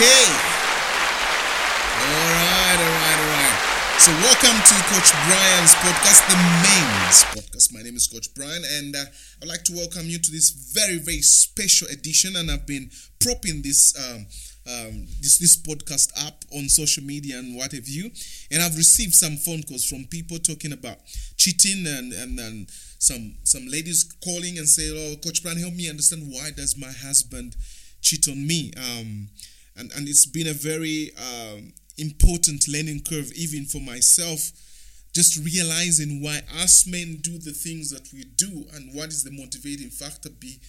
Okay. All right, all right, all right. So, welcome to Coach Brian's podcast, the Men's podcast. My name is Coach Brian, and uh, I'd like to welcome you to this very, very special edition. And I've been propping this. Um, um, this this podcast up on social media and what have you, and I've received some phone calls from people talking about cheating and and, and some some ladies calling and say, "Oh, Coach Brian, help me understand why does my husband cheat on me?" Um, and and it's been a very um, important learning curve even for myself just realizing why us men do the things that we do and what is the motivating factor be,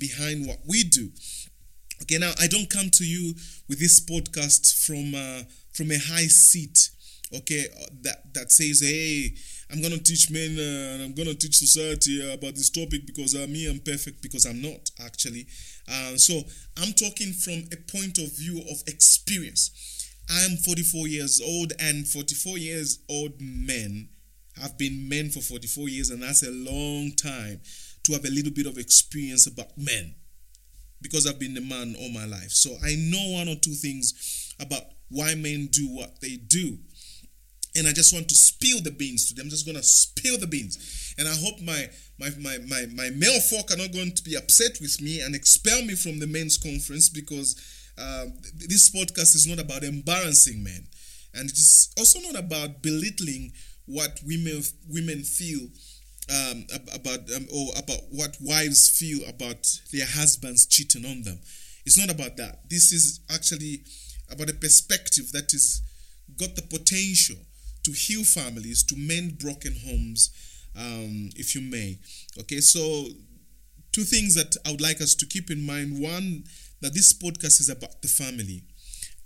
behind what we do. Okay now i don't come to you with this podcast from uh, from a high seat okay that that says hey i'm gonna teach men uh, and i'm gonna teach society about this topic because uh, me i'm perfect because i'm not actually uh, so i'm talking from a point of view of experience I'm 44 years old, and 44 years old men have been men for 44 years, and that's a long time to have a little bit of experience about men because I've been a man all my life. So I know one or two things about why men do what they do. And I just want to spill the beans to them. I'm just gonna spill the beans. And I hope my my my my, my male folk are not going to be upset with me and expel me from the men's conference because uh, this podcast is not about embarrassing men, and it is also not about belittling what women women feel um, about um, or about what wives feel about their husbands cheating on them. It's not about that. This is actually about a perspective that is got the potential to heal families, to mend broken homes, um, if you may. Okay, so two things that I would like us to keep in mind. One that this podcast is about the family.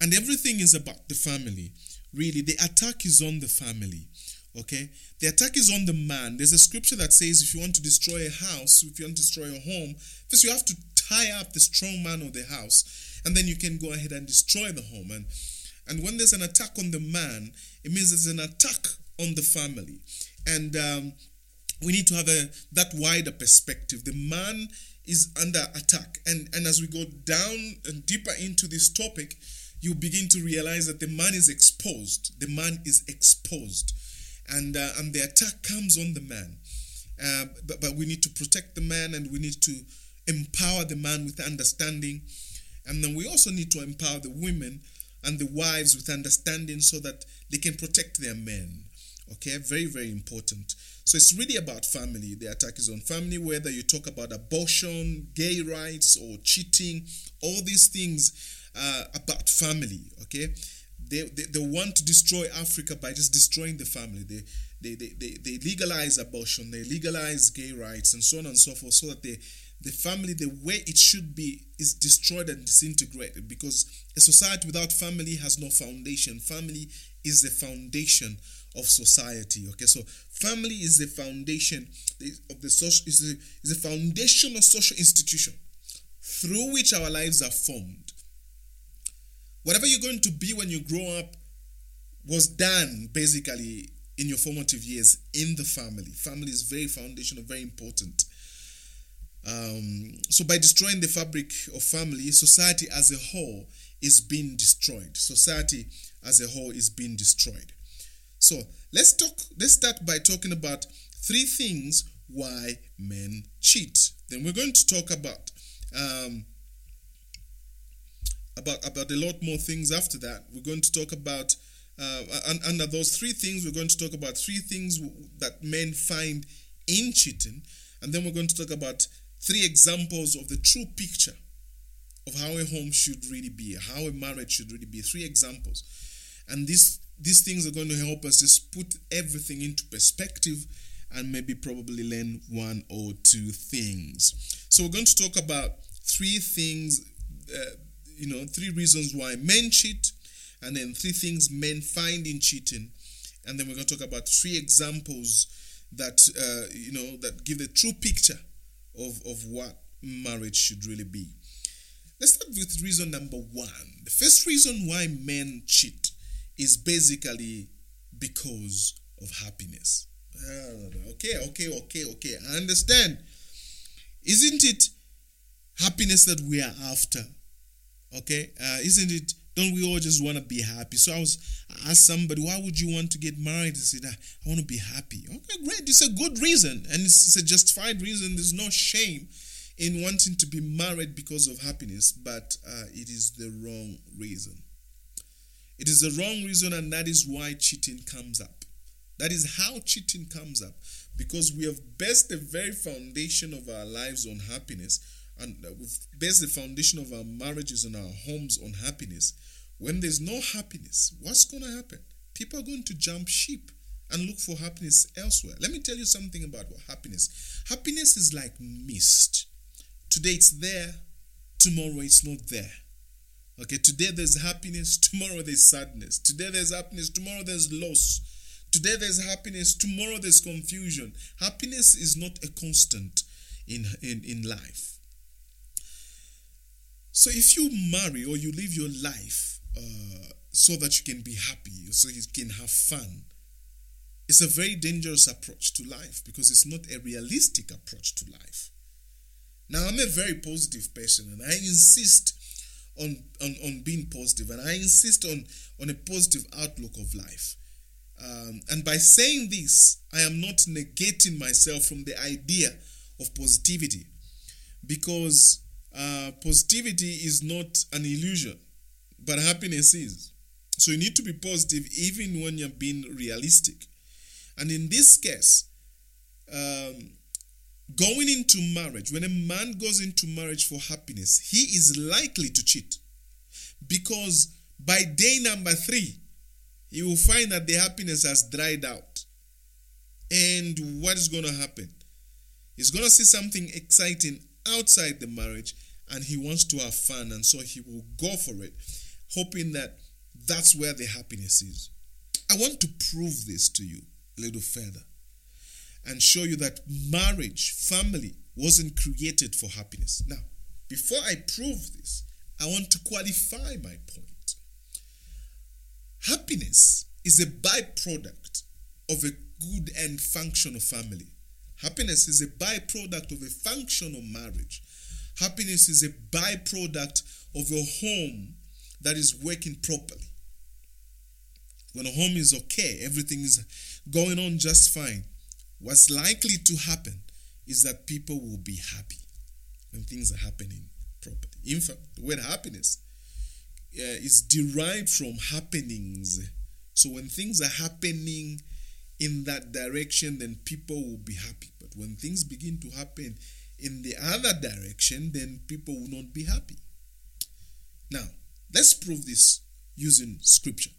And everything is about the family. Really, the attack is on the family. Okay? The attack is on the man. There's a scripture that says if you want to destroy a house, if you want to destroy a home, first you have to tie up the strong man of the house, and then you can go ahead and destroy the home. And and when there's an attack on the man, it means there's an attack on the family. And um, we need to have a that wider perspective. The man is under attack. And, and as we go down and deeper into this topic, you begin to realize that the man is exposed. The man is exposed. And, uh, and the attack comes on the man. Uh, but, but we need to protect the man and we need to empower the man with understanding. And then we also need to empower the women and the wives with understanding so that they can protect their men. Okay, very, very important. So it's really about family. The attack is on family, whether you talk about abortion, gay rights, or cheating, all these things uh, about family. Okay, they, they, they want to destroy Africa by just destroying the family. They, they, they, they, they legalize abortion, they legalize gay rights, and so on and so forth, so that they, the family, the way it should be, is destroyed and disintegrated because a society without family has no foundation. Family is the foundation of society. Okay, so family is the foundation of the social is the, is the foundational social institution through which our lives are formed. Whatever you're going to be when you grow up was done basically in your formative years in the family. Family is very foundational, very important. Um, so by destroying the fabric of family, society as a whole is being destroyed. Society as a whole is being destroyed. So let's talk. Let's start by talking about three things why men cheat. Then we're going to talk about um, about about a lot more things after that. We're going to talk about uh, under those three things. We're going to talk about three things that men find in cheating, and then we're going to talk about three examples of the true picture of how a home should really be, how a marriage should really be. Three examples, and these these things are going to help us just put everything into perspective and maybe probably learn one or two things. So we're going to talk about three things, uh, you know, three reasons why men cheat, and then three things men find in cheating, and then we're going to talk about three examples that uh, you know that give the true picture of of what marriage should really be. Let's start with reason number one. The first reason why men cheat is basically because of happiness. Okay, okay, okay, okay. I understand. Isn't it happiness that we are after? Okay, uh, isn't it Don't we all just want to be happy? So I was asked somebody, why would you want to get married? I said, I, I want to be happy. Okay, great. It's a good reason, and it's, it's a justified reason. There's no shame in wanting to be married because of happiness, but uh, it is the wrong reason. It is the wrong reason, and that is why cheating comes up. That is how cheating comes up because we have based the very foundation of our lives on happiness and uh, we've based the foundation of our marriages and our homes on happiness. When there's no happiness, what's going to happen? People are going to jump ship and look for happiness elsewhere. Let me tell you something about what happiness. Happiness is like mist. Today it's there, tomorrow it's not there. Okay, today there's happiness, tomorrow there's sadness. Today there's happiness, tomorrow there's loss. Today there's happiness, tomorrow there's confusion. Happiness is not a constant in, in, in life. So if you marry or you live your life uh, so that you can be happy, so you can have fun, it's a very dangerous approach to life because it's not a realistic approach to life. Now, I'm a very positive person and I insist on, on, on being positive and I insist on, on a positive outlook of life. Um, and by saying this, I am not negating myself from the idea of positivity because uh, positivity is not an illusion, but happiness is. So you need to be positive even when you're being realistic. And in this case, um, going into marriage, when a man goes into marriage for happiness, he is likely to cheat. Because by day number three, he will find that the happiness has dried out. And what is going to happen? He's going to see something exciting outside the marriage and he wants to have fun. And so he will go for it, hoping that that's where the happiness is. I want to prove this to you a little further and show you that marriage, family, wasn't created for happiness. Now, before I prove this, I want to qualify my point. Happiness is a byproduct of a good and functional family. Happiness is a byproduct of a functional marriage. Happiness is a byproduct of a home that is working properly. When a home is okay, everything is going on just fine. What's likely to happen is that people will be happy when things are happening properly. In fact, the word happiness uh, is derived from happenings. So when things are happening in that direction, then people will be happy. But when things begin to happen in the other direction, then people will not be happy. Now, let's prove this using scripture.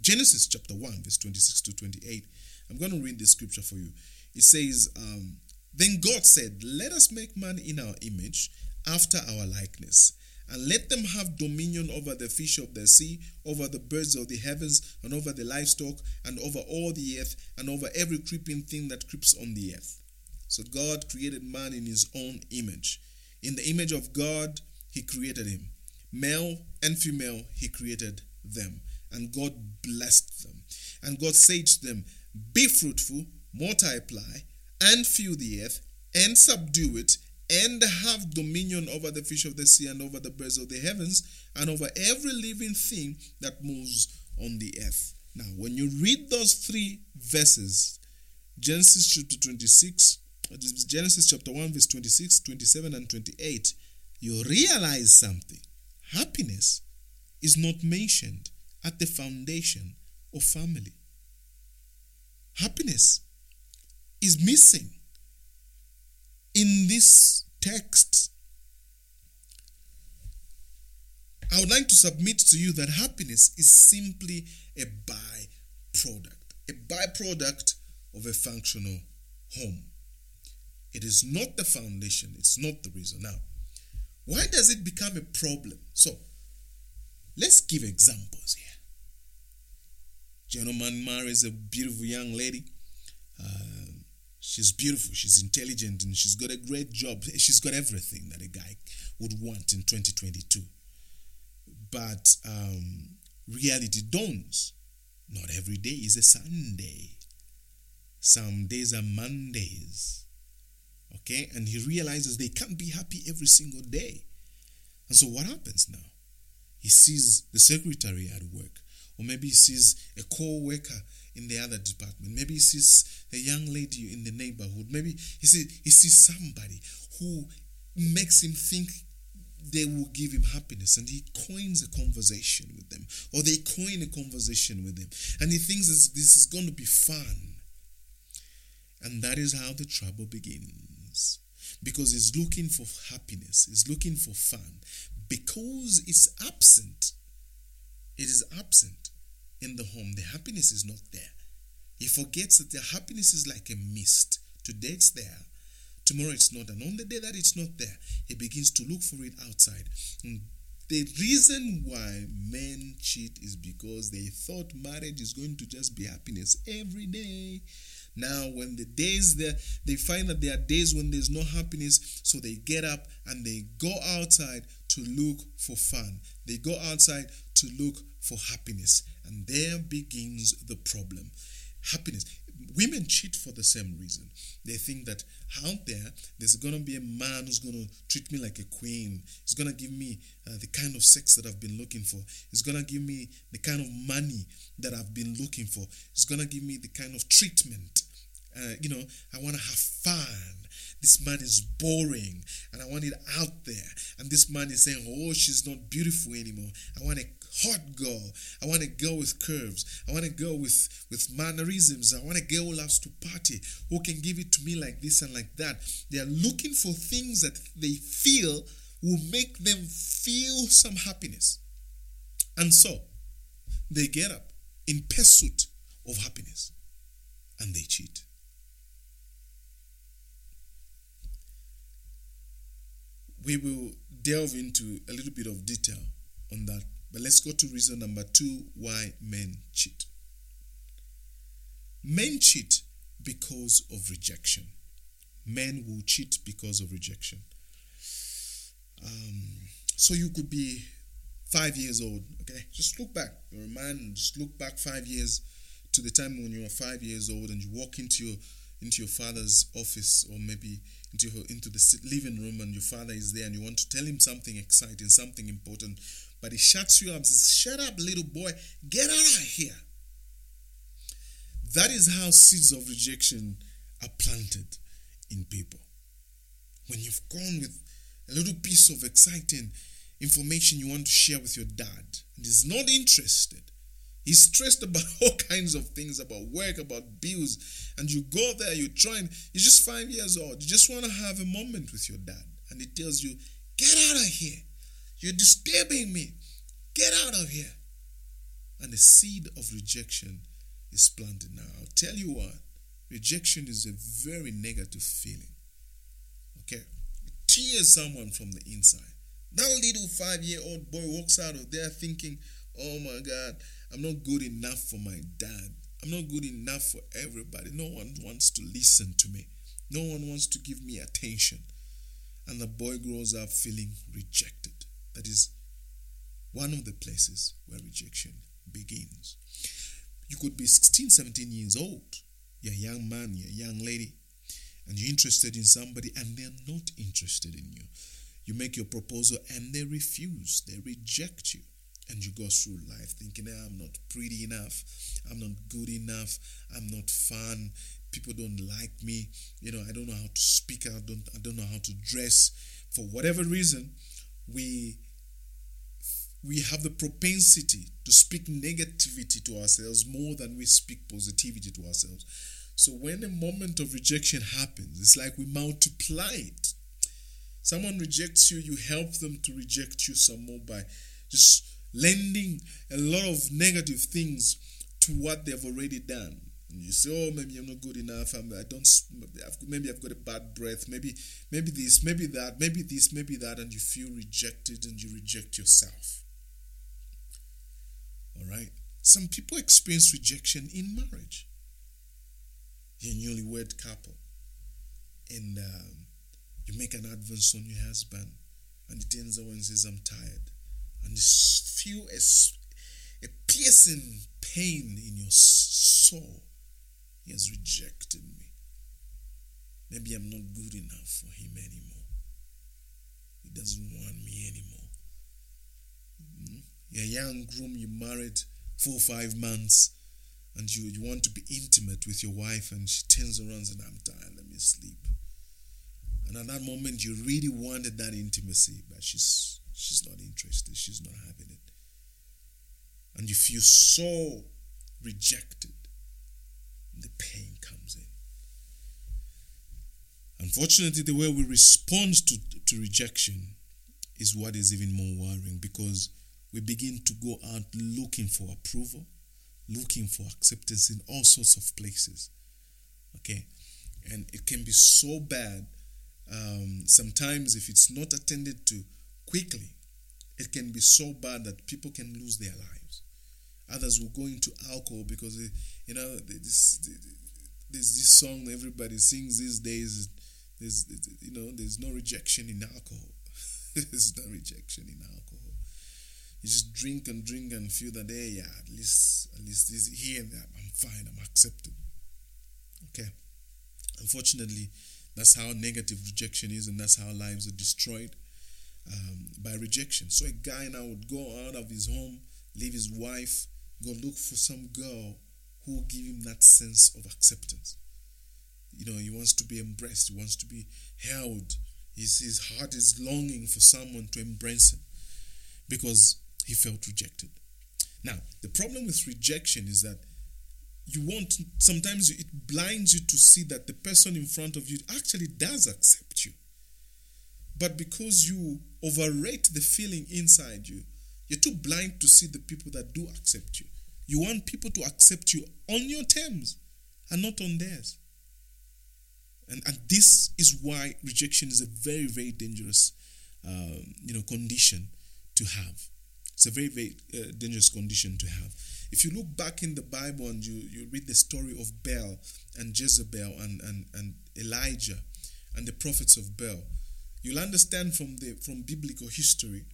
Genesis chapter 1, verse 26 to 28. I'm going to read this scripture for you. It says, um, Then God said, Let us make man in our image, after our likeness and let them have dominion over the fish of the sea, over the birds of the heavens, and over the livestock, and over all the earth, and over every creeping thing that creeps on the earth. So God created man in his own image. In the image of God, he created him. Male and female, he created them. And God blessed them. And God said to them, Be fruitful, multiply, and fill the earth, and subdue it, and have dominion over the fish of the sea and over the birds of the heavens and over every living thing that moves on the earth. Now, when you read those three verses, Genesis chapter 26, Genesis chapter 1, verse 26, 27, and 28, you realize something. Happiness is not mentioned at the foundation of family. Happiness is missing in this text, I would like to submit to you that happiness is simply a byproduct, a byproduct of a functional home. It is not the foundation, it's not the reason. Now, why does it become a problem? So, let's give examples here. Gentleman marries a beautiful young lady. Uh, She's beautiful, she's intelligent, and she's got a great job. She's got everything that a guy would want in 2022. But um, reality dawns. Not every day is a Sunday. Some days are Mondays. Okay? And he realizes they can't be happy every single day. And so what happens now? he sees the secretary at work, or maybe he sees a co-worker in the other department. Maybe he sees a young lady in the neighborhood. Maybe he sees, he sees somebody who makes him think they will give him happiness and he coins a conversation with them or they coin a conversation with him and he thinks this, this is going to be fun and that is how the trouble begins because he's looking for happiness he's looking for fun because it's absent it is absent in the home the happiness is not there he forgets that the happiness is like a mist today it's there Tomorrow it's not. And on the day that it's not there, he begins to look for it outside. And the reason why men cheat is because they thought marriage is going to just be happiness every day. Now, when the days there, they find that there are days when there's no happiness, so they get up and they go outside to look for fun. They go outside to look for happiness. And there begins the problem. Happiness women cheat for the same reason. They think that out there, there's going to be a man who's going to treat me like a queen. He's going to give me uh, the kind of sex that I've been looking for. He's going to give me the kind of money that I've been looking for. He's going to give me the kind of treatment. Uh, you know, I want to have fun. This man is boring and I want it out there. And this man is saying, Oh, she's not beautiful anymore. I want a hot girl. I want a girl with curves. I want a girl with, with mannerisms. I want a girl who loves to party, who can give it to me like this and like that. They are looking for things that they feel will make them feel some happiness. And so they get up in pursuit of happiness and they cheat. We will delve into a little bit of detail on that but let's go to reason number two why men cheat. Men cheat because of rejection. Men will cheat because of rejection. Um, so you could be five years old, okay? Just look back. You're a man, just look back five years to the time when you were five years old and you walk into your into your father's office or maybe into into the living room and your father is there and you want to tell him something exciting, something important but he shuts you up and says, Shut up, little boy, get out of here. That is how seeds of rejection are planted in people. When you've gone with a little piece of exciting information you want to share with your dad, and he's not interested, he's stressed about all kinds of things about work, about bills, and you go there, you try and you're just five years old, you just want to have a moment with your dad, and he tells you, Get out of here. You're disturbing me. Get out of here. And the seed of rejection is planted now. I'll tell you what, rejection is a very negative feeling. Okay? It tears someone from the inside. That little five year old boy walks out of there thinking, oh my God, I'm not good enough for my dad. I'm not good enough for everybody. No one wants to listen to me. No one wants to give me attention. And the boy grows up feeling rejected. That is one of the places where rejection begins. You could be 16, 17 years old. You're a young man, you're a young lady, and you're interested in somebody and they're not interested in you. You make your proposal and they refuse, they reject you. And you go through life thinking, ah, I'm not pretty enough, I'm not good enough, I'm not fun, people don't like me, you know, I don't know how to speak, I don't, I don't know how to dress. For whatever reason, we we have the propensity to speak negativity to ourselves more than we speak positivity to ourselves. So when a moment of rejection happens, it's like we multiply it. Someone rejects you, you help them to reject you some more by just lending a lot of negative things to what they've already done. And you say, "Oh, maybe I'm not good enough. I'm, I don't. Maybe I've got a bad breath. Maybe, maybe this, maybe that, maybe this, maybe that," and you feel rejected, and you reject yourself. All right. Some people experience rejection in marriage. You're a newlywed couple, and um, you make an advance on your husband, and he turns around and says, "I'm tired," and feel a, a piercing pain in your soul. He has rejected me. Maybe I'm not good enough for him anymore. He doesn't want me anymore. Hmm? You're a young groom, you married four or five months, and you, you want to be intimate with your wife, and she turns around and I'm tired, let me sleep. And at that moment, you really wanted that intimacy, but she's she's not interested. She's not having it. And you feel so rejected. The pain comes in. Unfortunately, the way we respond to, to rejection is what is even more worrying because we begin to go out looking for approval, looking for acceptance in all sorts of places. Okay? And it can be so bad um, sometimes if it's not attended to quickly, it can be so bad that people can lose their lives. Others will go into alcohol because, they, you know, this, there's this song everybody sings these days. There's, you know, there's no rejection in alcohol. there's no rejection in alcohol. You just drink and drink and feel that, hey, yeah, at least, at least this, here I'm fine, I'm accepted. Okay. Unfortunately, that's how negative rejection is, and that's how lives are destroyed um, by rejection. So a guy now would go out of his home, leave his wife, go look for some girl who will give him that sense of acceptance. You know, he wants to be embraced, he wants to be held. His, his heart is longing for someone to embrace him because he felt rejected. Now, the problem with rejection is that you want sometimes it blinds you to see that the person in front of you actually does accept but because you overrate the feeling inside you you're too blind to see the people that do accept you. You want people to accept you on your terms and not on theirs. And, and this is why rejection is a very very dangerous um, you know condition to have. It's a very very uh, dangerous condition to have. If you look back in the Bible and you, you read the story of Baal and Jezebel and, and, and Elijah and the prophets of Baal, you'll understand from the from biblical history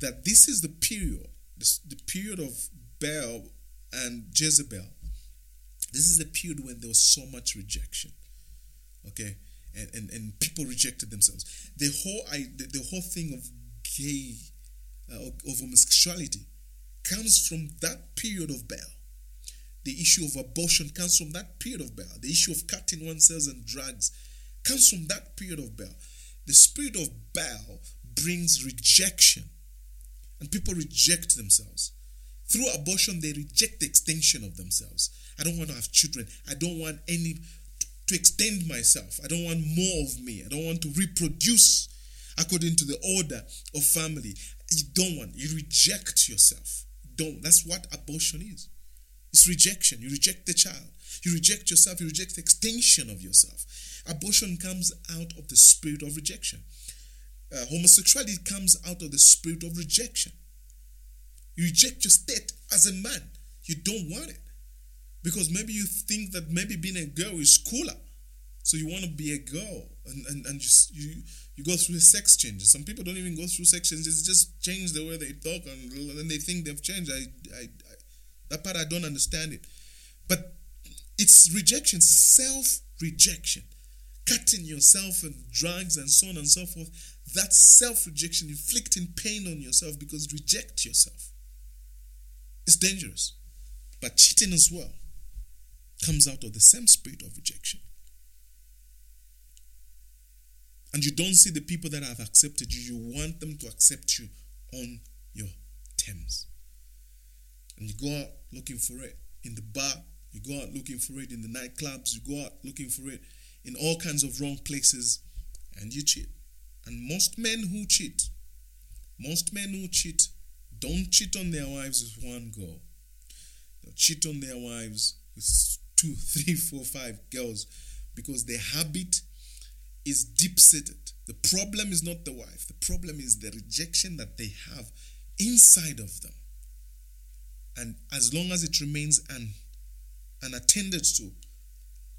that this is the period, this, the period of Baal and Jezebel. This is the period when there was so much rejection. Okay? And, and, and people rejected themselves. The whole I, the, the whole thing of gay uh, of homosexuality comes from that period of Baal. The issue of abortion comes from that period of Baal. The issue of cutting oneself and drugs comes from that period of Baal. The spirit of Baal brings rejection, and people reject themselves. Through abortion, they reject the extension of themselves. I don't want to have children. I don't want any to extend myself. I don't want more of me. I don't want to reproduce according to the order of family. You don't want. You reject yourself don't. That's what abortion is. It's rejection. You reject the child. You reject yourself. You reject the extension of yourself. Abortion comes out of the spirit of rejection. Uh, homosexuality comes out of the spirit of rejection. You reject your state as a man. You don't want it. Because maybe you think that maybe being a girl is cooler. So you want to be a girl and, and, and just you you go through a sex changes. Some people don't even go through sex changes; just change the way they talk and then they think they've changed. I, I that part I don't understand it, but it's rejection, self rejection, cutting yourself and drugs and so on and so forth. That self rejection, inflicting pain on yourself because reject yourself. It's dangerous, but cheating as well comes out of the same spirit of rejection and you don't see the people that have accepted you, you want them to accept you on your terms. And you go out looking for it in the bar, you go out looking for it in the nightclubs, you go out looking for it in all kinds of wrong places, and you cheat. And most men who cheat, most men who cheat, don't cheat on their wives with one girl. They'll cheat on their wives with two, three, four, five girls because their habit is deep seated. The problem is not the wife, the problem is the rejection that they have inside of them. And as long as it remains un, unattended to,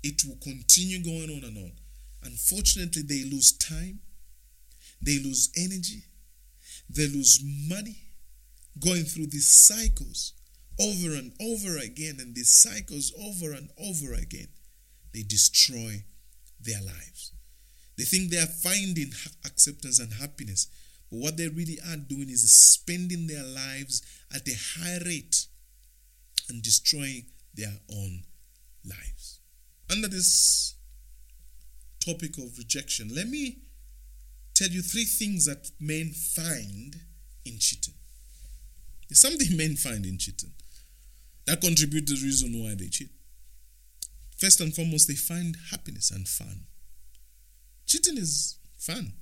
it will continue going on and on. Unfortunately, they lose time, they lose energy, they lose money going through these cycles over and over again, and these cycles over and over again. They destroy their lives. They think they are finding acceptance and happiness. But what they really are doing is spending their lives at a high rate and destroying their own lives. Under this topic of rejection, let me tell you three things that men find in cheating. There's something men find in cheating that contribute to the reason why they cheat. First and foremost, they find happiness and fun. Cheating is fun.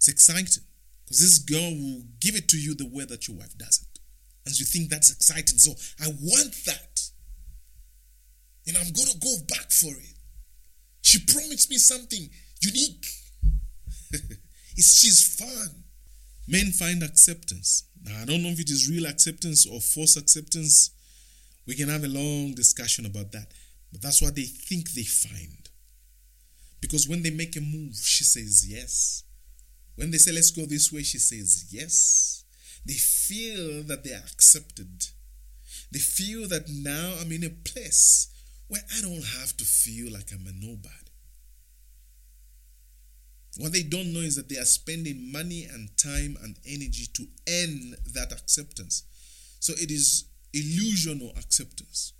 It's exciting because this girl will give it to you the way that your wife doesn't. And you think that's exciting. So I want that. And I'm going to go back for it. She promised me something unique. it's, she's fun. Men find acceptance. Now, I don't know if it is real acceptance or false acceptance. We can have a long discussion about that. But that's what they think they find. Because when they make a move, she says yes. When they say, let's go this way, she says yes. They feel that they are accepted. They feel that now I'm in a place where I don't have to feel like I'm a nobody. What they don't know is that they are spending money and time and energy to earn that acceptance. So it is illusional acceptance.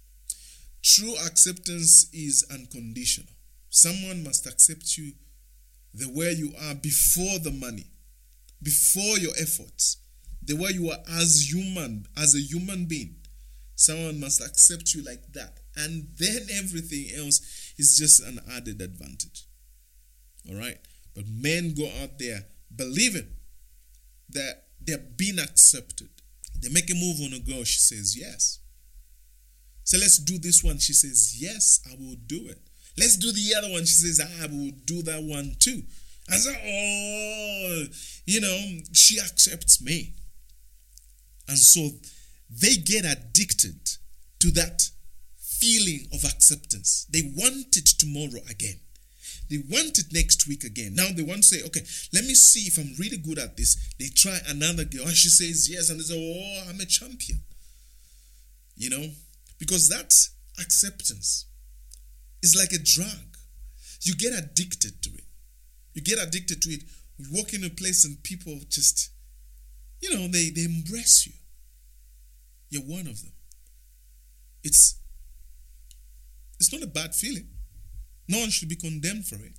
True acceptance is unconditional. Someone must accept you the way you are before the money, before your efforts, the way you are as human, as a human being. Someone must accept you like that. And then everything else is just an added advantage. All right? But men go out there believing that they're being accepted. They make a move on a girl, she says yes. So let's do this one. She says, Yes, I will do it. Let's do the other one. She says, I will do that one too. I said, Oh, you know, she accepts me. And so they get addicted to that feeling of acceptance. They want it tomorrow again. They want it next week again. Now they want to say, okay, let me see if I'm really good at this. They try another girl and she says yes, and they say, oh, I'm a champion. You know, because that's acceptance is like a drug. You get addicted to it. You get addicted to it. You walk in a place and people just, you know, they, they embrace you. You're one of them. It's it's not a bad feeling. No one should be condemned for it.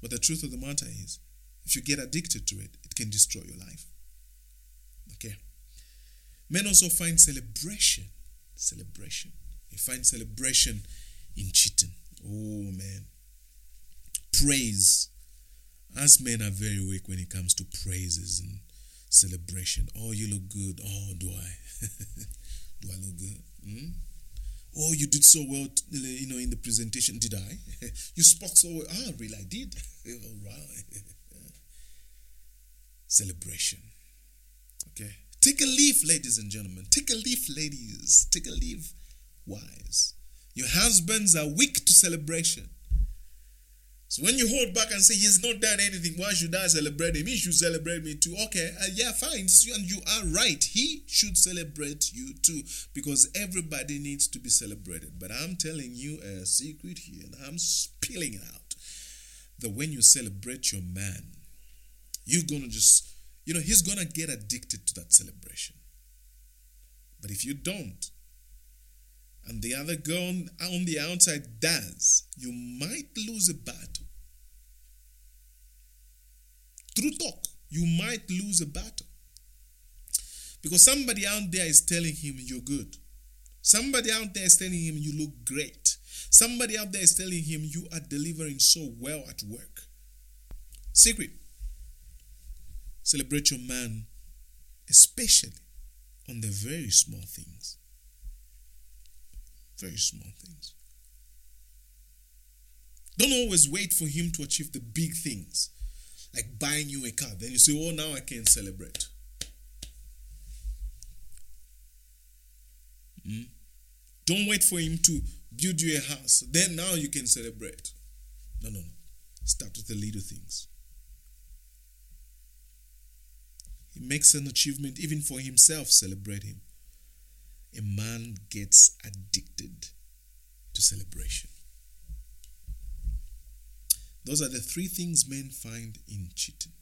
But the truth of the matter is, if you get addicted to it, it can destroy your life. Okay. Men also find celebration. Celebration. They find celebration in cheating. Oh man. Praise. As men are very weak when it comes to praises and celebration. Oh, you look good. Oh, do I? do I look good? Hmm? Oh, you did so well, you know, in the presentation. Did I? you spoke so well. Ah, really, I did. All right. Celebration. Okay. Take a leaf, ladies and gentlemen. Take a leaf, ladies. Take a leaf, wives. Your husbands are weak to celebration. So when you hold back and say he's not done anything, why should I celebrate him? He should celebrate me too. Okay, uh, yeah, fine. And you are right. He should celebrate you too because everybody needs to be celebrated. But I'm telling you a secret here, and I'm spilling it out. That when you celebrate your man, you're gonna just, you know, he's gonna get addicted to that celebration. But if you don't, and the other girl on the outside does, you might lose a battle. Through talk, you might lose a battle. Because somebody out there is telling him you're good. Somebody out there is telling him you look great. Somebody out there is telling him you are delivering so well at work. Secret. Celebrate your man, especially on the very small things. Very small things. Don't always wait for him to achieve the big things, like buying you a car. Then you say, Oh, now I can celebrate. Mm? Don't wait for him to build you a house. Then now you can celebrate. No, no, no. Start with the little things. He makes an achievement even for himself, celebrate him a man gets addicted to celebration. Those are the three things men find in cheating.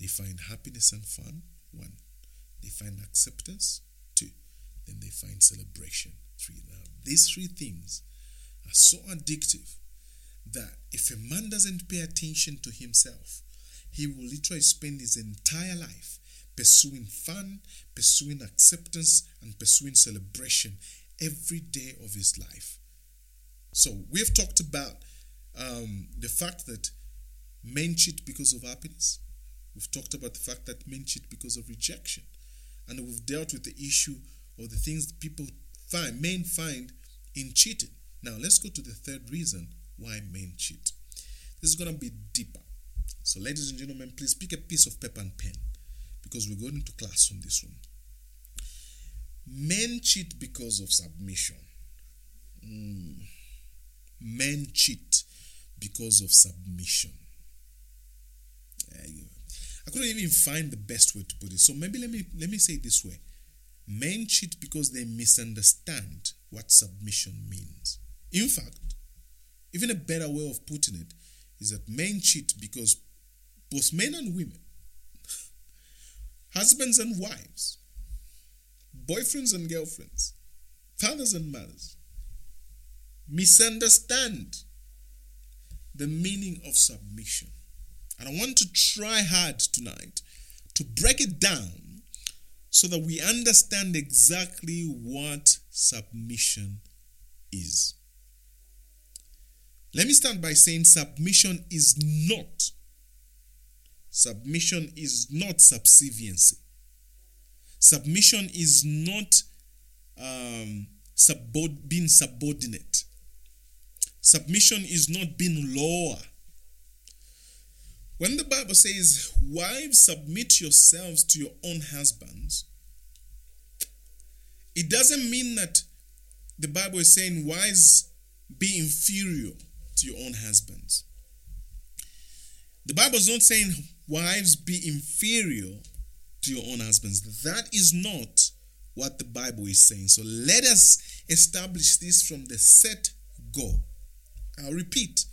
they find happiness and fun. One, they find acceptance. Two, then they find celebration. Three. Now, these three things are so addictive that if a man doesn't pay attention to himself, he will literally spend his entire life pursuing fun, pursuing acceptance, and pursuing celebration every day of his life. So, we've talked about um, the fact that men cheat because of happiness. We've talked about the fact that men cheat because of rejection. And we've dealt with the issue of the things that people find, men find in cheating. Now, let's go to the third reason why men cheat. This is going to be deeper. So, ladies and gentlemen, please pick a piece of paper and pen because we're going into class on this one. Men cheat because of submission. Mm. Men cheat because of submission. I couldn't even find the best way to put it. So maybe let me let me say it this way. Men cheat because they misunderstand what submission means. In fact, even a better way of putting it is that men cheat because both men and women, husbands and wives, boyfriends and girlfriends, fathers and mothers, misunderstand the meaning of submission. And I want to try hard tonight to break it down so that we understand exactly what submission is. Let me start by saying submission is not submission is not subserviency. Submission is not um, being subordinate. Submission is not being lower. When the Bible says, Wives, submit yourselves to your own husbands, it doesn't mean that the Bible is saying, Wives, be inferior to your own husbands. The Bible is not saying, Wives, be inferior to your own husbands. That is not what the Bible is saying. So let us establish this from the set go. I'll repeat.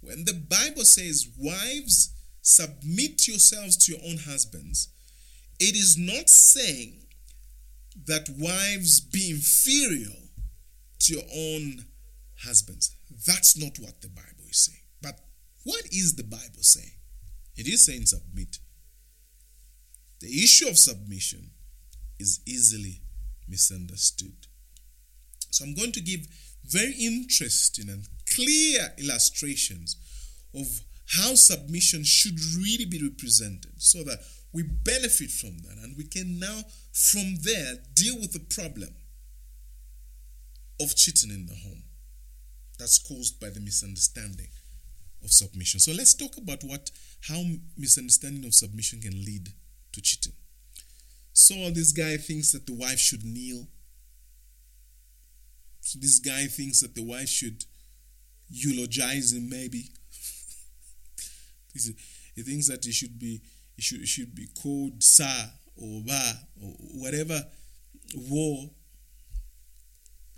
When the Bible says, Wives, submit yourselves to your own husbands, it is not saying that wives be inferior to your own husbands. That's not what the Bible is saying. But what is the Bible saying? It is saying submit. The issue of submission is easily misunderstood. So I'm going to give very interesting and clear illustrations of how submission should really be represented so that we benefit from that and we can now from there deal with the problem of cheating in the home that's caused by the misunderstanding of submission. So let's talk about what how misunderstanding of submission can lead to cheating. So this guy thinks that the wife should kneel. So this guy thinks that the wife should eulogize him maybe. He thinks that he should be he should, he should be called sir or ba or whatever war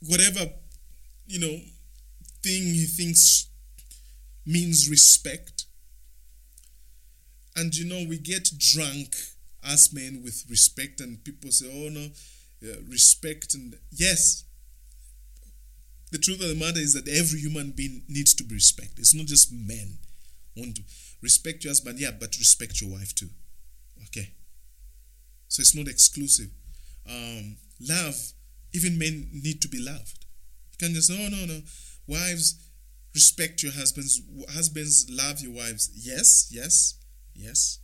whatever you know thing he thinks means respect and you know we get drunk as men with respect and people say oh no uh, respect and yes the truth of the matter is that every human being needs to be respected it's not just men want to Respect your husband, yeah, but respect your wife too. Okay. So it's not exclusive. Um, love, even men need to be loved. You can just, no, no, no. Wives, respect your husbands. Husbands, love your wives. Yes, yes, yes.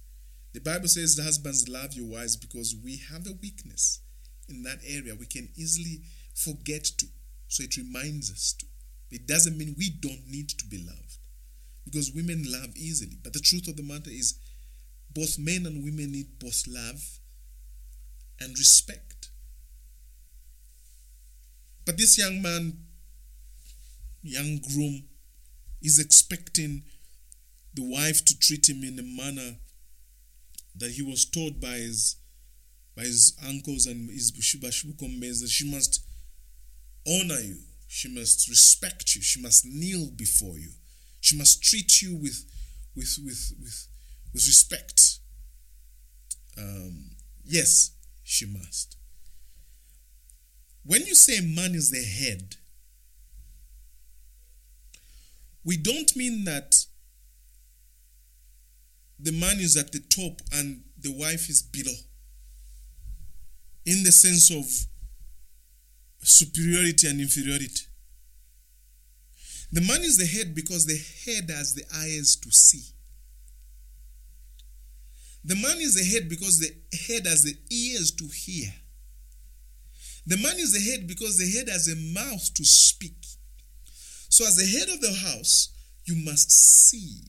The Bible says the husbands love your wives because we have a weakness in that area. We can easily forget to. So it reminds us to. It doesn't mean we don't need to be loved because women love easily. But the truth of the matter is, both men and women need both love and respect. But this young man, young groom, is expecting the wife to treat him in a manner that he was taught by his by his uncles and his Bashubukombes that she must honor you, she must respect you, she must kneel before you. She must treat you with, with, with, with, with respect. Um, yes, she must. When you say man is the head, we don't mean that the man is at the top and the wife is below. In the sense of superiority and inferiority. The man is the head because the head has the eyes to see. The man is the head because the head has the ears to hear. The man is the head because the head has a mouth to speak. So, as the head of the house, you must see,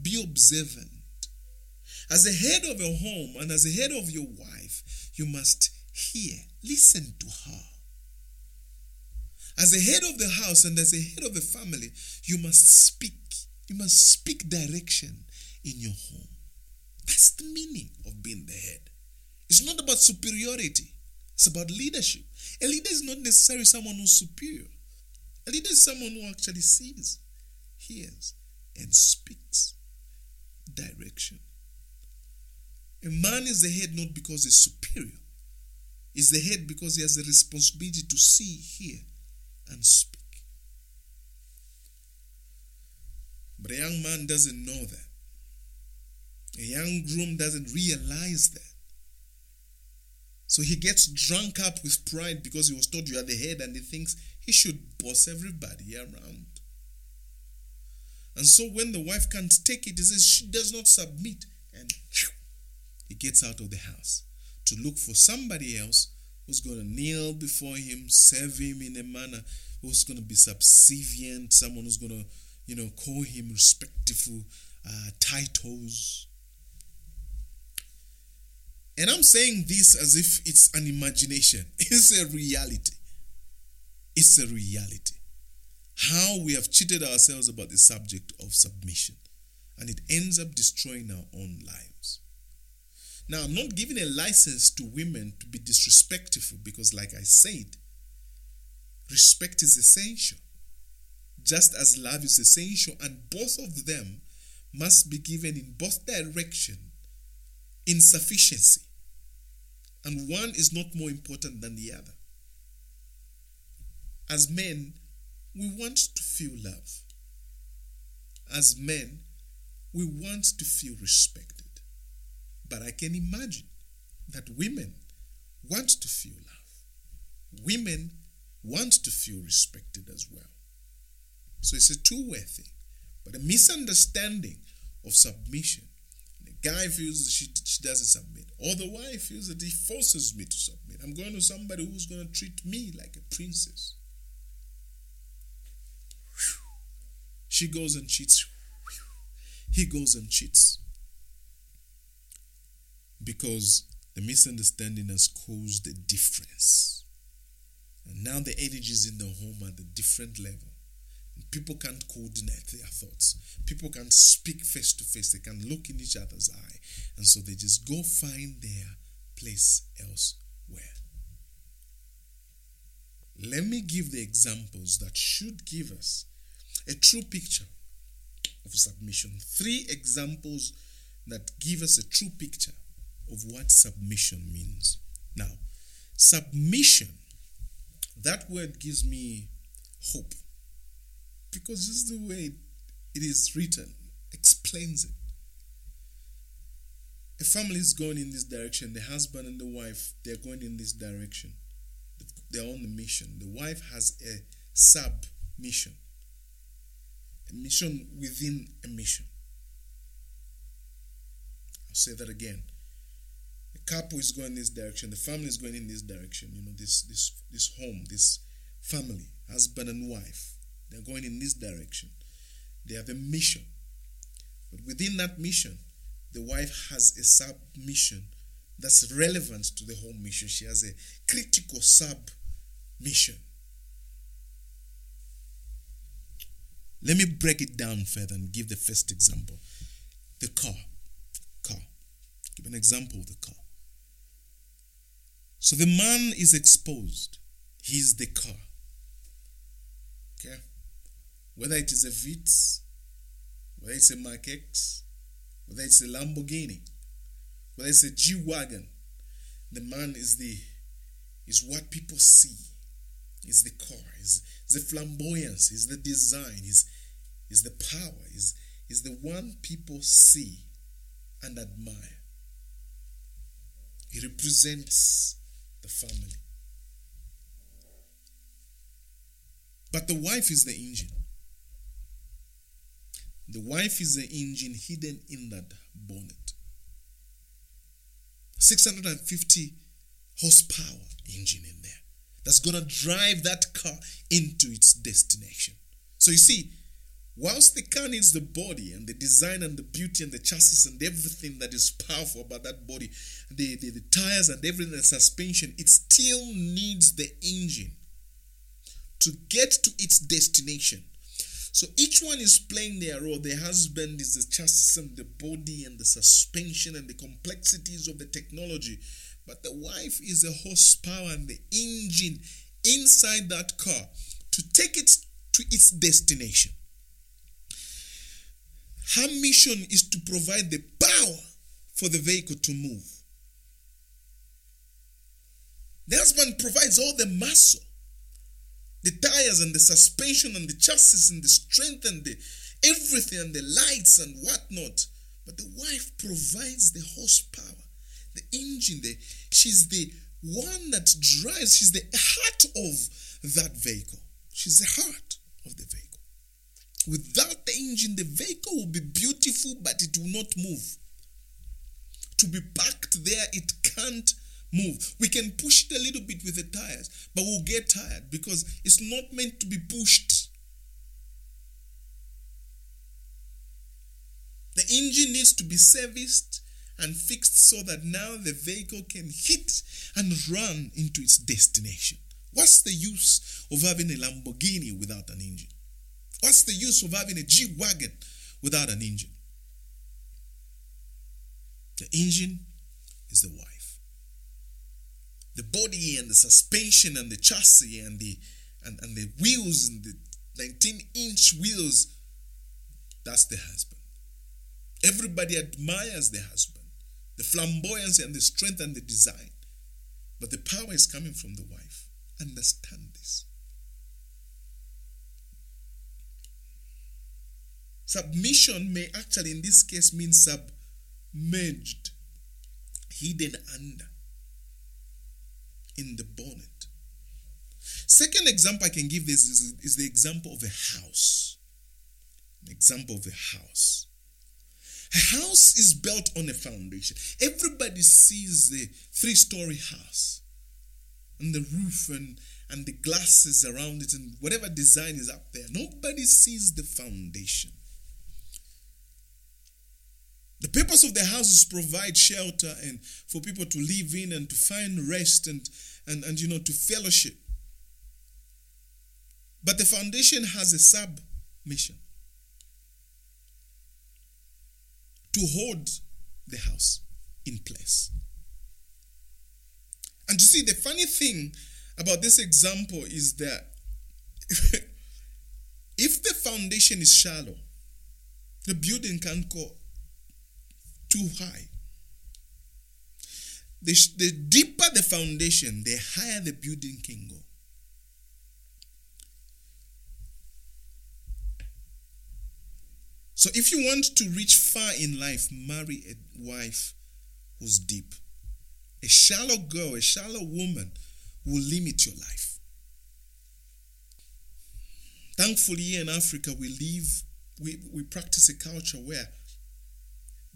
be observant. As the head of your home and as the head of your wife, you must hear, listen to her. As the head of the house and as the head of the family, you must speak. You must speak direction in your home. That's the meaning of being the head. It's not about superiority, it's about leadership. A leader is not necessarily someone who's superior, a leader is someone who actually sees, hears, and speaks direction. A man is the head not because he's superior, he's the head because he has the responsibility to see, hear, and speak. But a young man doesn't know that. A young groom doesn't realize that. So he gets drunk up with pride because he was told you are the head and he thinks he should boss everybody around. And so when the wife can't take it, he says she does not submit. And he gets out of the house to look for somebody else who's going to kneel before him, serve him in a manner who's going to be subservient, someone who's going to, you know, call him respectful uh, titles. And I'm saying this as if it's an imagination. It's a reality. It's a reality. How we have cheated ourselves about the subject of submission. And it ends up destroying our own lives. Now, I'm not giving a license to women to be disrespectful because, like I said, respect is essential, just as love is essential, and both of them must be given in both direction in sufficiency. And one is not more important than the other. As men, we want to feel love. As men, we want to feel respected. But I can imagine that women want to feel love. Women want to feel respected as well. So it's a two way thing. But a misunderstanding of submission. The guy feels that she, she doesn't submit, or the wife feels that he forces me to submit. I'm going to somebody who's going to treat me like a princess. She goes and cheats. He goes and cheats. Because the misunderstanding has caused a difference. And now the energies in the home are at a different level. People can't coordinate their thoughts. People can't speak face to face. They can look in each other's eye. And so they just go find their place elsewhere. Let me give the examples that should give us a true picture of submission. Three examples that give us a true picture of what submission means. Now, submission, that word gives me hope because is the way it is written, explains it. A family is going in this direction, the husband and the wife, they're going in this direction. They're on the mission. The wife has a sub mission, a mission within a mission. I'll say that again. The couple is going in this direction, the family is going in this direction, you know, this this this home, this family, husband and wife. They're going in this direction. They have a mission. But within that mission, the wife has a sub mission that's relevant to the whole mission. She has a critical sub Let me break it down further and give the first example. The car. Car. Give an example of the car. So the man is exposed. He's the car. Okay? Whether it is a Vitz, whether it's a Mark X, whether it's a Lamborghini, whether it's a G wagon. The man is the is what people see. Is the car. Is the flamboyance. Is the design. Is is the power. Is is the one people see and admire. He represents the family. But the wife is the engine. The wife is the engine hidden in that bonnet. 650 horsepower engine in there that's going to drive that car into its destination. So you see, whilst the car needs the body and the design and the beauty and the chassis and everything that is powerful about that body, the, the, the tires and everything, the suspension, it still needs the engine to get to its destination. So each one is playing their role. The husband is the chassis and the body and the suspension and the complexities of the technology. But the wife is the horsepower and the engine inside that car to take it to its destination. Her mission is to provide the power for the vehicle to move. The husband provides all the muscle the tires and the suspension and the chassis and the strength and the everything and the lights and whatnot. But the wife provides the horsepower, the engine. The, she's the one that drives, she's the heart of that vehicle. She's the heart of the vehicle. Without the engine, the vehicle will be beautiful, but it will not move. To be parked there, it can't move. We can push it a little bit with the tires, but we'll get tired because it's not meant to be pushed. The engine needs to be serviced and fixed so that now the vehicle can hit and run into its destination. What's the use of having a Lamborghini without an engine? What's the use of having a G Wagon without an engine? The engine is the wife. The body and the suspension and the chassis and the and, and the wheels and the 19 inch wheels that's the husband. Everybody admires the husband the flamboyance and the strength and the design. But the power is coming from the wife. Understand this submission may actually in this case mean submerged hidden under in the bonnet. Second example I can give this is, is the example of a house. An example of a house. A house is built on a foundation. Everybody sees the three story house and the roof and, and the glasses around it and whatever design is up there. Nobody sees the foundation. The purpose of the house is provide shelter and for people to live in and to find rest and, and, and you know to fellowship. But the foundation has a sub mission to hold the house in place. And you see, the funny thing about this example is that if the foundation is shallow, the building can go too high. The, the deeper the foundation, the higher the building can go. So if you want to reach far in life, marry a wife who's deep. A shallow girl, a shallow woman will limit your life. Thankfully, here in Africa, we live, we, we practice a culture where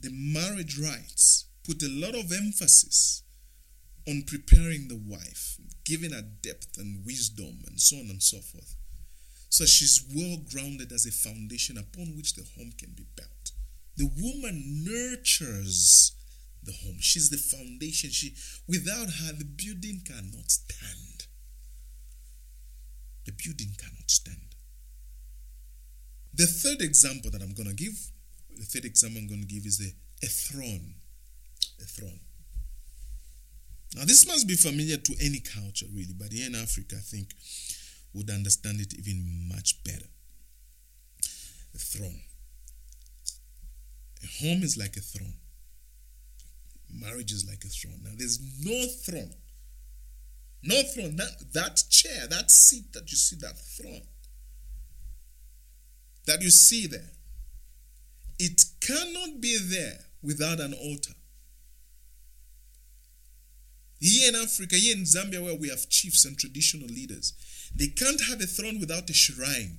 the marriage rites put a lot of emphasis on preparing the wife, giving her depth and wisdom and so on and so forth. So she's well grounded as a foundation upon which the home can be built. The woman nurtures the home. She's the foundation. She without her the building cannot stand. The building cannot stand. The third example that I'm going to give the third example I'm going to give is a, a throne. A throne. Now, this must be familiar to any culture, really, but here in Africa, I think would understand it even much better. A throne. A home is like a throne. Marriage is like a throne. Now, there's no throne. No throne. That, that chair, that seat that you see, that throne that you see there, it cannot be there without an altar. Here in Africa, here in Zambia, where we have chiefs and traditional leaders, they can't have a throne without a shrine.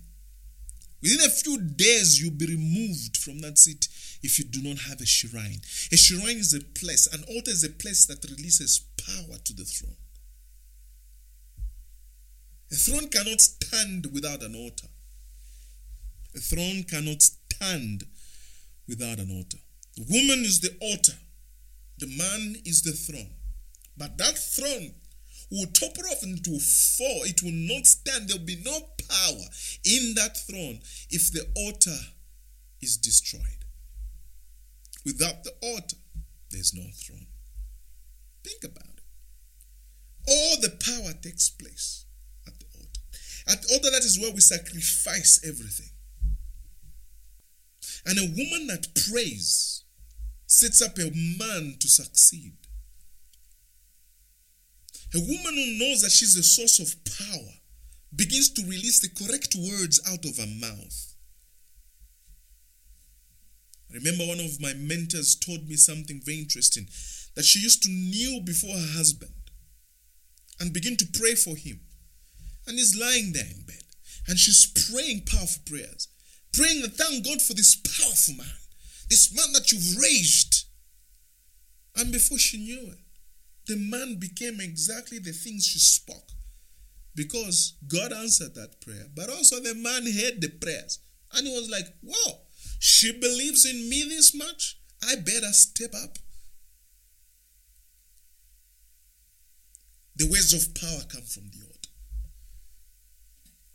Within a few days, you'll be removed from that seat if you do not have a shrine. A shrine is a place, an altar is a place that releases power to the throne. A throne cannot stand without an altar. A throne cannot stand without an altar. The woman is the altar, the man is the throne. But that throne will topple off it will fall. It will not stand. There will be no power in that throne if the altar is destroyed. Without the altar, there's no throne. Think about it. All the power takes place at the altar. At the altar, that is where we sacrifice everything. And a woman that prays sets up a man to succeed. A woman who knows that she's the source of power begins to release the correct words out of her mouth. I remember one of my mentors told me something very interesting that she used to kneel before her husband and begin to pray for him. And he's lying there in bed. And she's praying powerful prayers, praying and thank God for this powerful man, this man that you've raised. And before she knew it, the man became exactly the things she spoke because God answered that prayer. But also, the man heard the prayers and he was like, Wow, she believes in me this much? I better step up. The words of power come from the altar.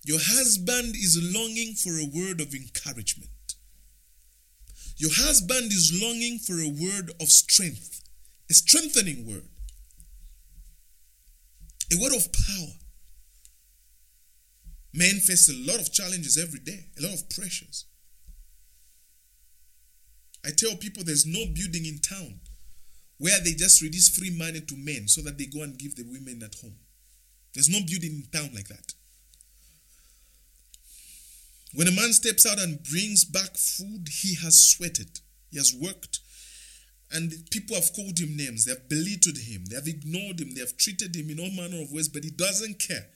Your husband is longing for a word of encouragement. Your husband is longing for a word of strength, a strengthening word a word of power. Men face a lot of challenges every day, a lot of pressures. I tell people there's no building in town where they just release free money to men so that they go and give the women at home. There's no building in town like that. When a man steps out and brings back food, he has sweated, he has worked, and people have called him names, they have belittled him, they have ignored him, they have treated him in all manner of ways, but he doesn't care.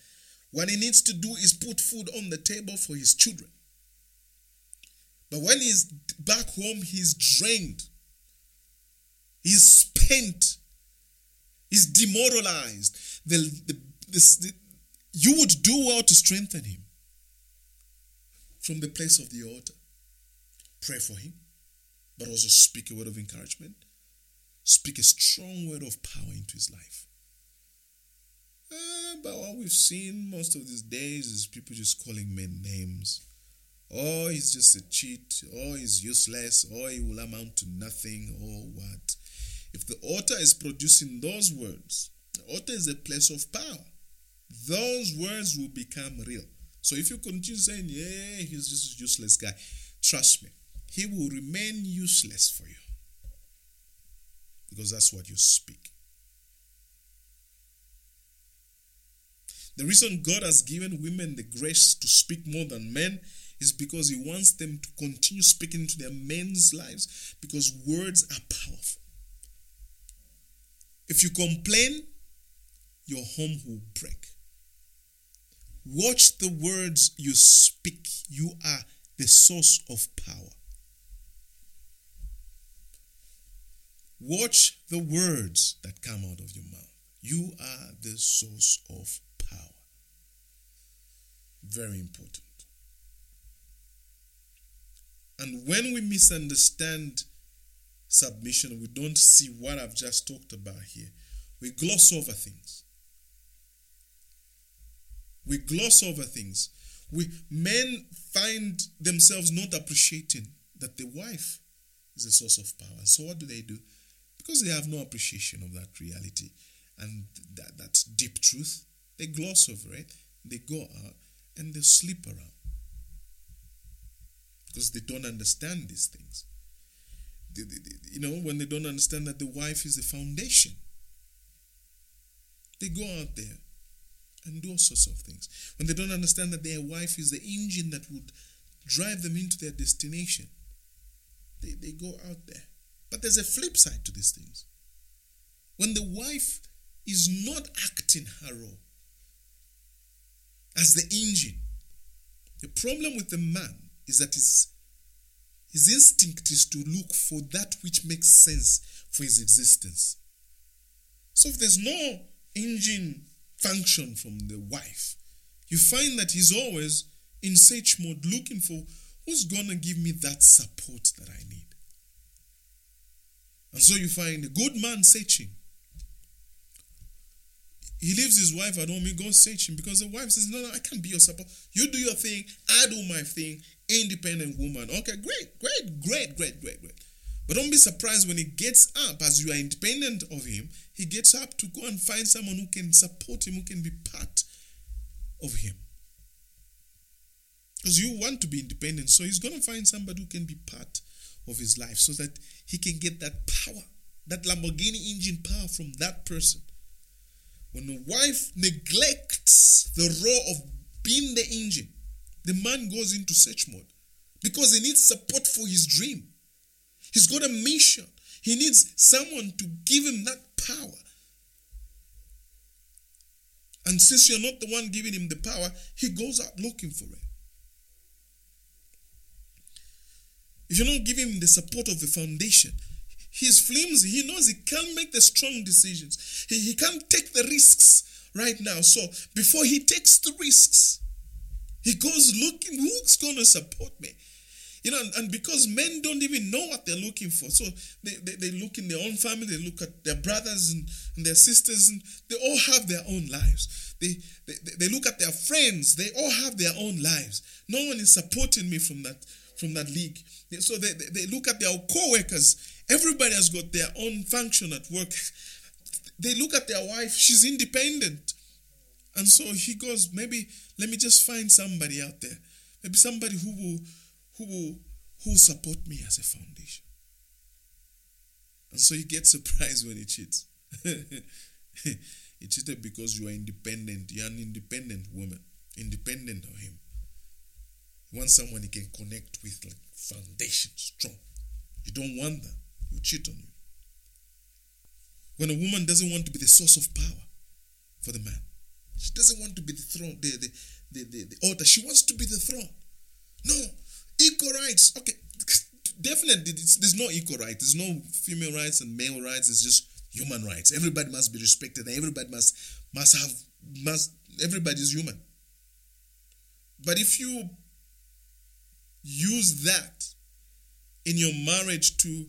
What he needs to do is put food on the table for his children. But when he's back home, he's drained, he's spent, he's demoralized. The, the, the, you would do well to strengthen him from the place of the altar. Pray for him, but also speak a word of encouragement speak a strong word of power into his life. Uh, but what we've seen most of these days is people just calling men names. Oh, he's just a cheat. Oh, he's useless. Oh, he will amount to nothing. Oh, what? If the altar is producing those words, the altar is a place of power. Those words will become real. So if you continue saying, yeah, he's just a useless guy, trust me, he will remain useless for you because that's what you speak. The reason God has given women the grace to speak more than men is because He wants them to continue speaking into their men's lives because words are powerful. If you complain, your home will break. Watch the words you speak. You are the source of power. Watch the words that come out of your mouth. You are the source of power. Very important. And when we misunderstand submission, we don't see what I've just talked about here, we gloss over things. We gloss over things. We men find themselves not appreciating that the wife is a source of power. So what do they do? because they have no appreciation of that reality and that, that deep truth, they gloss over it, they go out and they sleep around because they don't understand these things. they, they, they, you know, when they don't understand that the wife is the foundation. They go out there and do all sorts of things. When they don't understand that their wife is the engine that would drive them into their destination, they, they go out there. But there's a flip side to these things. When the wife is not acting her role as the engine, the problem with the man is that his, his instinct is to look for that which makes sense for his existence. So if there's no engine function from the wife, you find that he's always in search mode looking for who's going to give me that support that I need. And so you find a good man searching. He leaves his wife at home, he goes searching because the wife says, No, no, I can't be your support. You do your thing, I do my thing, independent woman. Okay, great, great, great, great, great, great. But don't be surprised when he gets up, as you are independent of him, he gets up to go and find someone who can support him, who can be part of him. Because you want to be independent, so he's going to find somebody who can be part of his life so that he can get that power, that Lamborghini engine power from that person. When the wife neglects the role of being the engine, the man goes into search mode because he needs support for his dream. He's got a mission. He needs someone to give him that power. And since you're not the one giving him the power, he goes out looking for it. If you're not giving him the support of the foundation, he's flimsy. He knows he can't make the strong decisions. He, he can't take the risks right now. So before he takes the risks, he goes looking, who's going to support me? You know, and, and, because men don't even know what they're looking for. So they, they, they look in their own family, they look at their brothers and, and their sisters, and they all have their own lives. They, they, they look at their friends, they all have their own lives. No one is supporting me from that from that league. So they, they look at their co-workers. Everybody has got their own function at work. They look at their wife, she's independent. And so he goes, maybe let me just find somebody out there. Maybe somebody who will who will who will support me as a foundation. And so you get surprised when he cheats. he cheated because you are independent. You're an independent woman, independent of him. You want someone he can connect with, like foundation, strong. You don't want that. You cheat on you. When a woman doesn't want to be the source of power for the man, she doesn't want to be the throne, the, the, the, the, the altar. She wants to be the throne. No, equal rights. Okay, definitely, there's no equal rights. There's no female rights and male rights. It's just human rights. Everybody must be respected. Everybody must must have must. Everybody's human. But if you use that in your marriage to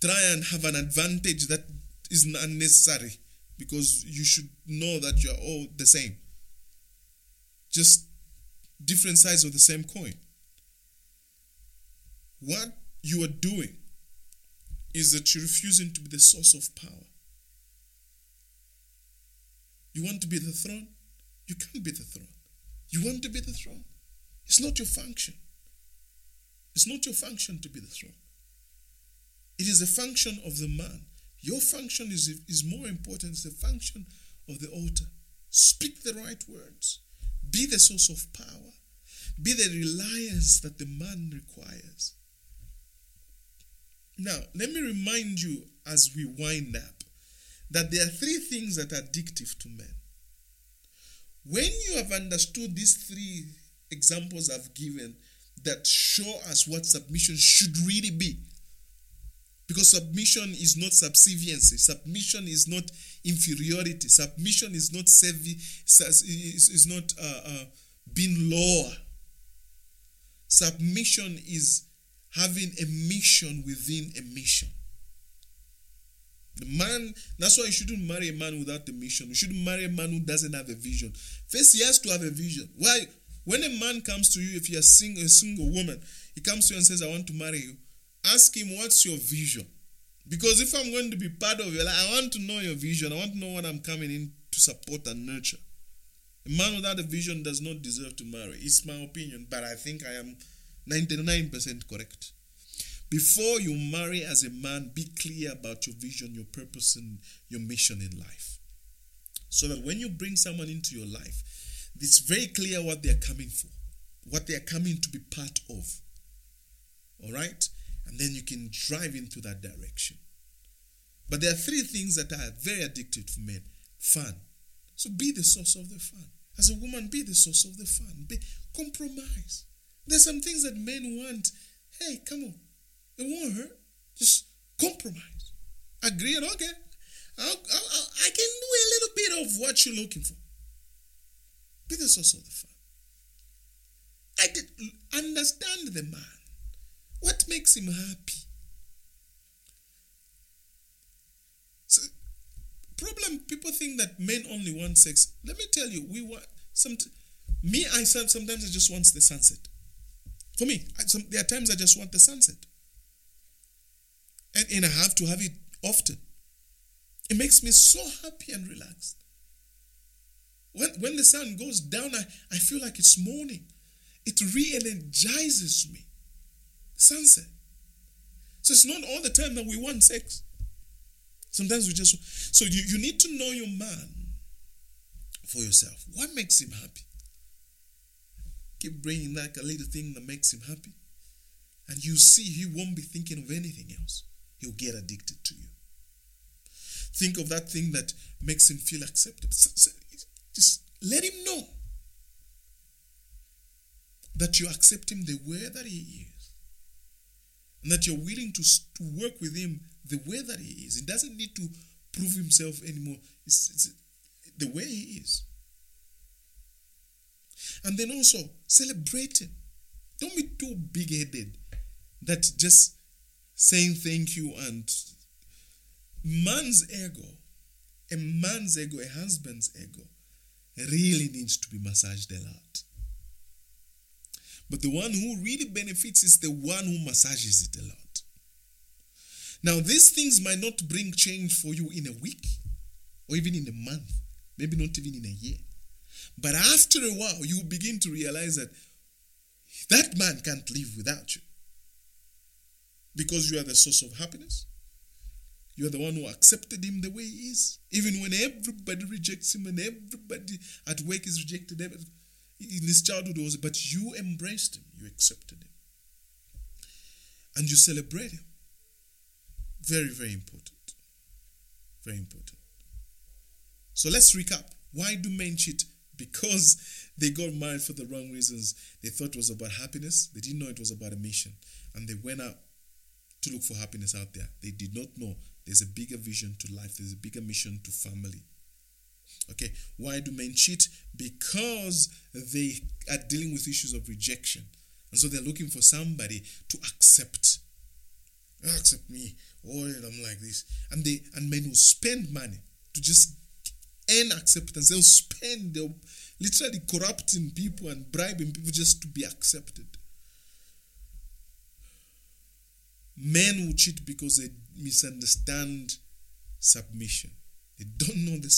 try and have an advantage that is unnecessary because you should know that you're all the same. Just different sides of the same coin. What you are doing is that you're refusing to be the source of power. You want to be the throne? You can't be the throne. You want to be the throne? It's not your function. It's not your function to be the throne. It is a function of the man. Your function is, is more important. It's the function of the altar. Speak the right words. Be the source of power. Be the reliance that the man requires. Now, let me remind you as we wind up that there are three things that are addictive to men. When you have understood these three examples I've given, that show us what submission should really be. Because submission is not subserviency. Submission is not inferiority. Submission is not servi- is, is not uh, uh, being lower. Submission is having a mission within a mission. The man, that's why you shouldn't marry a man without a mission. You shouldn't marry a man who doesn't have a vision. First, he has to have a vision. Why? When a man comes to you, if you're a single, a single woman, he comes to you and says, I want to marry you, ask him, What's your vision? Because if I'm going to be part of your life, I want to know your vision. I want to know what I'm coming in to support and nurture. A man without a vision does not deserve to marry. It's my opinion, but I think I am 99% correct. Before you marry as a man, be clear about your vision, your purpose, and your mission in life. So that when you bring someone into your life, it's very clear what they're coming for, what they're coming to be part of. All right? And then you can drive into that direction. But there are three things that are very addictive for men fun. So be the source of the fun. As a woman, be the source of the fun. Be, compromise. There's some things that men want. Hey, come on. It won't hurt. Just compromise. Agree and okay. I'll, I'll, I can do a little bit of what you're looking for. Be the source of the fun. I did understand the man. What makes him happy? So, problem people think that men only want sex. Let me tell you, we want some. Me, I sometimes I just want the sunset. For me, some, there are times I just want the sunset, and and I have to have it often. It makes me so happy and relaxed. When, when the sun goes down, I, I feel like it's morning. It re energizes me. Sunset. So it's not all the time that we want sex. Sometimes we just. So you, you need to know your man for yourself. What makes him happy? Keep bringing a little thing that makes him happy. And you see, he won't be thinking of anything else. He'll get addicted to you. Think of that thing that makes him feel accepted. Just let him know that you accept him the way that he is. And that you're willing to, to work with him the way that he is. He doesn't need to prove himself anymore. It's, it's the way he is. And then also celebrate. Don't be too big headed that just saying thank you and man's ego, a man's ego, a husband's ego, really needs to be massaged a lot. But the one who really benefits is the one who massages it a lot. Now, these things might not bring change for you in a week or even in a month, maybe not even in a year. But after a while, you begin to realize that that man can't live without you because you are the source of happiness, you are the one who accepted him the way he is. Even when everybody rejects him and everybody at work is rejected, in his childhood was, but you embraced him, you accepted him. And you celebrate him. Very, very important. Very important. So let's recap. Why do men cheat? Because they got married for the wrong reasons. They thought it was about happiness. They didn't know it was about a mission. And they went out to look for happiness out there. They did not know there's a bigger vision to life, there's a bigger mission to family. Okay, why do men cheat? Because they are dealing with issues of rejection. And so they're looking for somebody to accept. Accept me. Oh, I'm like this. And they and men will spend money to just earn acceptance. They'll spend, they'll literally corrupting people and bribing people just to be accepted. Men will cheat because they misunderstand submission. They don't know the,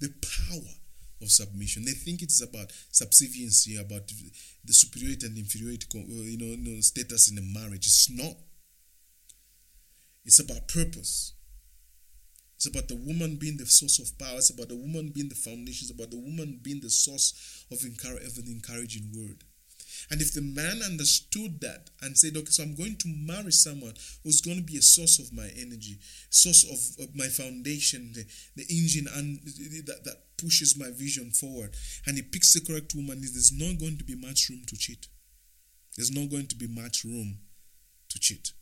the power of submission. They think it's about subserviency, about the superiority and inferiority, you know, you know, status in a marriage. It's not. It's about purpose. It's about the woman being the source of power. It's about the woman being the foundation. It's about the woman being the source of, encourage, of an encouraging word. And if the man understood that and said, okay, so I'm going to marry someone who's going to be a source of my energy, source of, of my foundation, the, the engine and that, that pushes my vision forward, and he picks the correct woman, there's not going to be much room to cheat. There's not going to be much room to cheat.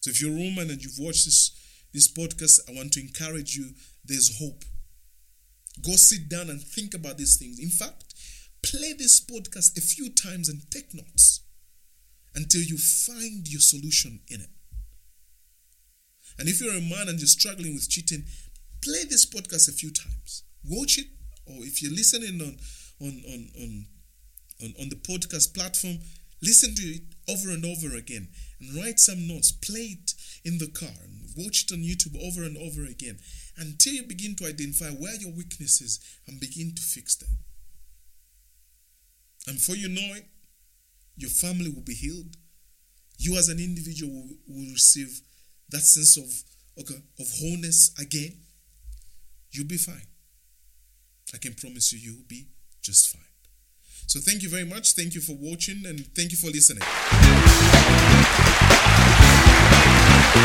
So if you're a woman and you've watched this, this podcast, I want to encourage you, there's hope. Go sit down and think about these things. In fact, Play this podcast a few times and take notes until you find your solution in it. And if you're a man and you're struggling with cheating, play this podcast a few times. Watch it, or if you're listening on on on on on, on the podcast platform, listen to it over and over again and write some notes. Play it in the car watch it on YouTube over and over again until you begin to identify where your weakness is and begin to fix them. And before you know it, your family will be healed, you as an individual will, will receive that sense of okay, of wholeness again, you'll be fine. I can promise you, you'll be just fine. So thank you very much. Thank you for watching and thank you for listening. All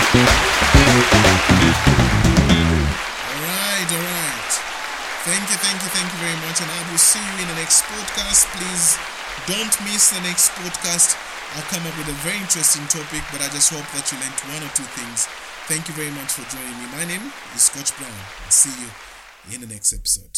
right, all right. Thank you, thank you, thank you very much. And I will see you in the next podcast. Please don't miss the next podcast. I'll come up with a very interesting topic, but I just hope that you learned one or two things. Thank you very much for joining me. My name is Scotch Brown. I'll see you in the next episode.